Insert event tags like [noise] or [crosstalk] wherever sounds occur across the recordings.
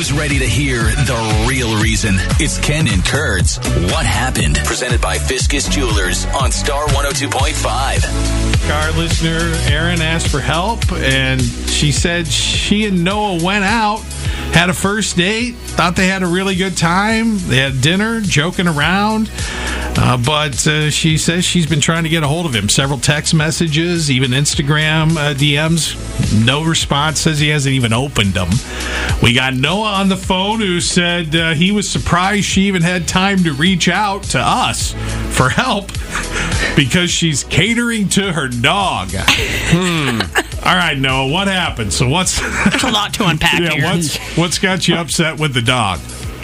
Who's ready to hear the real reason? It's Ken and Kurt's What Happened? Presented by Fiscus Jewelers on Star 102.5. Our listener, Erin, asked for help, and she said she and Noah went out, had a first date, thought they had a really good time. They had dinner, joking around. Uh, but uh, she says she's been trying to get a hold of him. Several text messages, even Instagram uh, DMs. No response. Says he hasn't even opened them. We got Noah on the phone who said uh, he was surprised she even had time to reach out to us for help [laughs] because she's catering to her dog. Hmm. All right, Noah, what happened? So what's There's a lot to unpack [laughs] yeah, here. what's what's got you upset with the dog?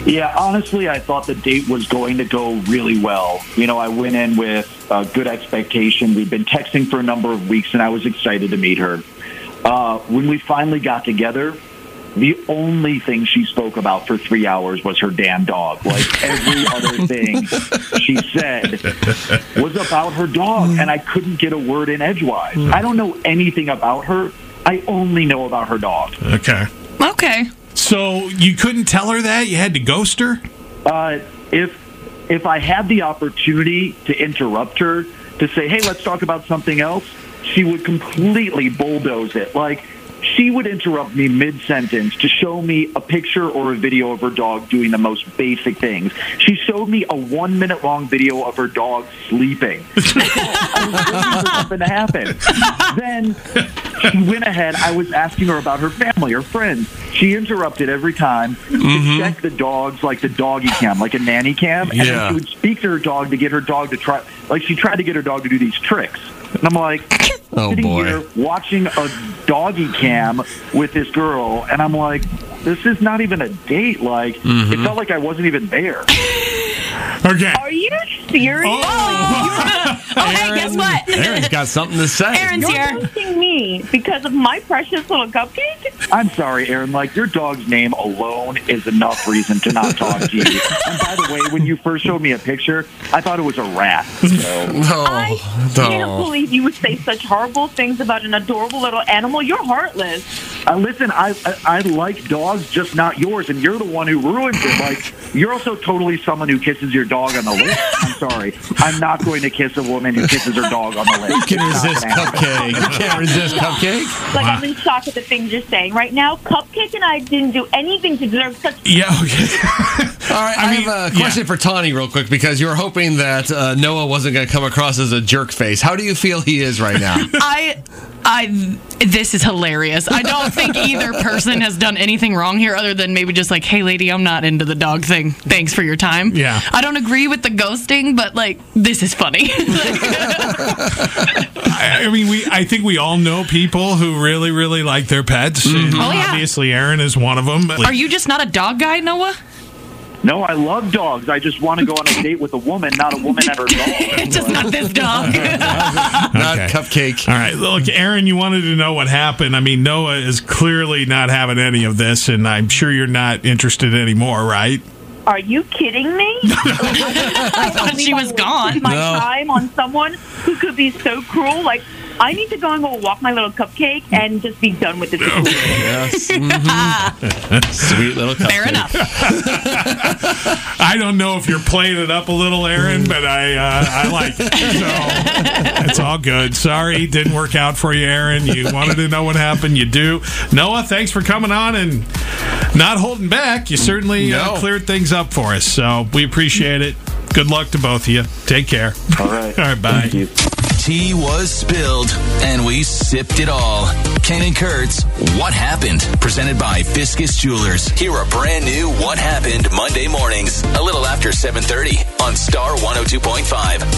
Yeah, honestly, I thought the date was going to go really well. You know, I went in with uh, good expectation. We'd been texting for a number of weeks, and I was excited to meet her. Uh, when we finally got together, the only thing she spoke about for three hours was her damn dog. Like every [laughs] other thing she said was about her dog, and I couldn't get a word in edgewise. I don't know anything about her. I only know about her dog. Okay. Okay. So you couldn't tell her that? You had to ghost her? Uh, if if I had the opportunity to interrupt her to say, "Hey, let's talk about something else," she would completely bulldoze it. Like she would interrupt me mid sentence to show me a picture or a video of her dog doing the most basic things. She showed me a one minute long video of her dog sleeping. [laughs] I was waiting for something to happen. Then she went ahead. I was asking her about her family, her friends. She interrupted every time to mm-hmm. check the dogs, like the doggy cam, like a nanny cam, and Yeah. then she would speak to her dog to get her dog to try. Like she tried to get her dog to do these tricks, and I'm like, Oh, sitting boy. here watching a doggy cam with this girl, and I'm like, this is not even a date. Like Mm-hmm. it felt like I wasn't even there. Okay. Are you serious? Oh, [laughs] hey, guess what? Aaron's got something to say. Aaron's You're here. roasting me because of my precious little cupcake? I'm sorry, Aaron. Like your dog's name alone is enough reason to not talk to you. and by the way, when you first showed me a picture, I thought it was a rat. So. I Oh, can't believe you would say such horrible things about an adorable little animal. You're heartless. Uh, listen, I, I I like dogs, just not yours, and you're the one who ruins it. Like you're also totally someone who kisses your dog on the lips. I'm sorry, I'm not going to kiss a woman who kisses her dog on the lips. You can It's not resist gonna cupcake. You can't resist cupcake. Like, I'm in shock at the things you're saying right now. Cupcake and I didn't do anything to deserve such. Yeah, okay. [laughs] All right, I, I mean, have a yeah. question for Tawny, real quick, because you were hoping that uh, Noah wasn't going to come across as a jerk face. How do you feel he is right now? [laughs] I, I, this is hilarious. I don't think either person has done anything wrong here, other than maybe just like, "Hey, lady, I'm not into the dog thing. Thanks for your time." Yeah. I don't agree with the ghosting, but like, this is funny. [laughs] I, I mean, we. I think we all know people who really, really like their pets. And Oh, yeah. Obviously, Aaron is one of them. Are you just not a dog guy, Noah? No, I love dogs. I just want to go on a [laughs] date with a woman, not a woman and her dog. [laughs] just not this dog. [laughs] Not Okay. cupcake. All right, look, Aaron, you wanted to know what happened. I mean, Noah is clearly not having any of this, and I'm sure you're not interested anymore, right? Are you kidding me? I thought she was gone. My No. time on someone who could be so cruel. Like, I need to go and go walk my little cupcake and just be done with this. situation. Yes. [laughs] mhm. [laughs] Sweet little cupcake. Fair enough. [laughs] I don't know if you're playing it up a little, Aaron, but I uh, I like it. So it's all good. Sorry, didn't work out for you, Aaron. You wanted to know what happened. You do. Noah, thanks for coming on and not holding back. You certainly uh, cleared things up for us. So we appreciate it. Good luck to both of you. Take care. All right. All right, bye. Tea was spilled, and we sipped it all. Ken and Kurt's, What Happened? Presented by Fiscus Jewelers. Here a brand new What Happened Monday mornings, a little after 7.30 on Star 102.5.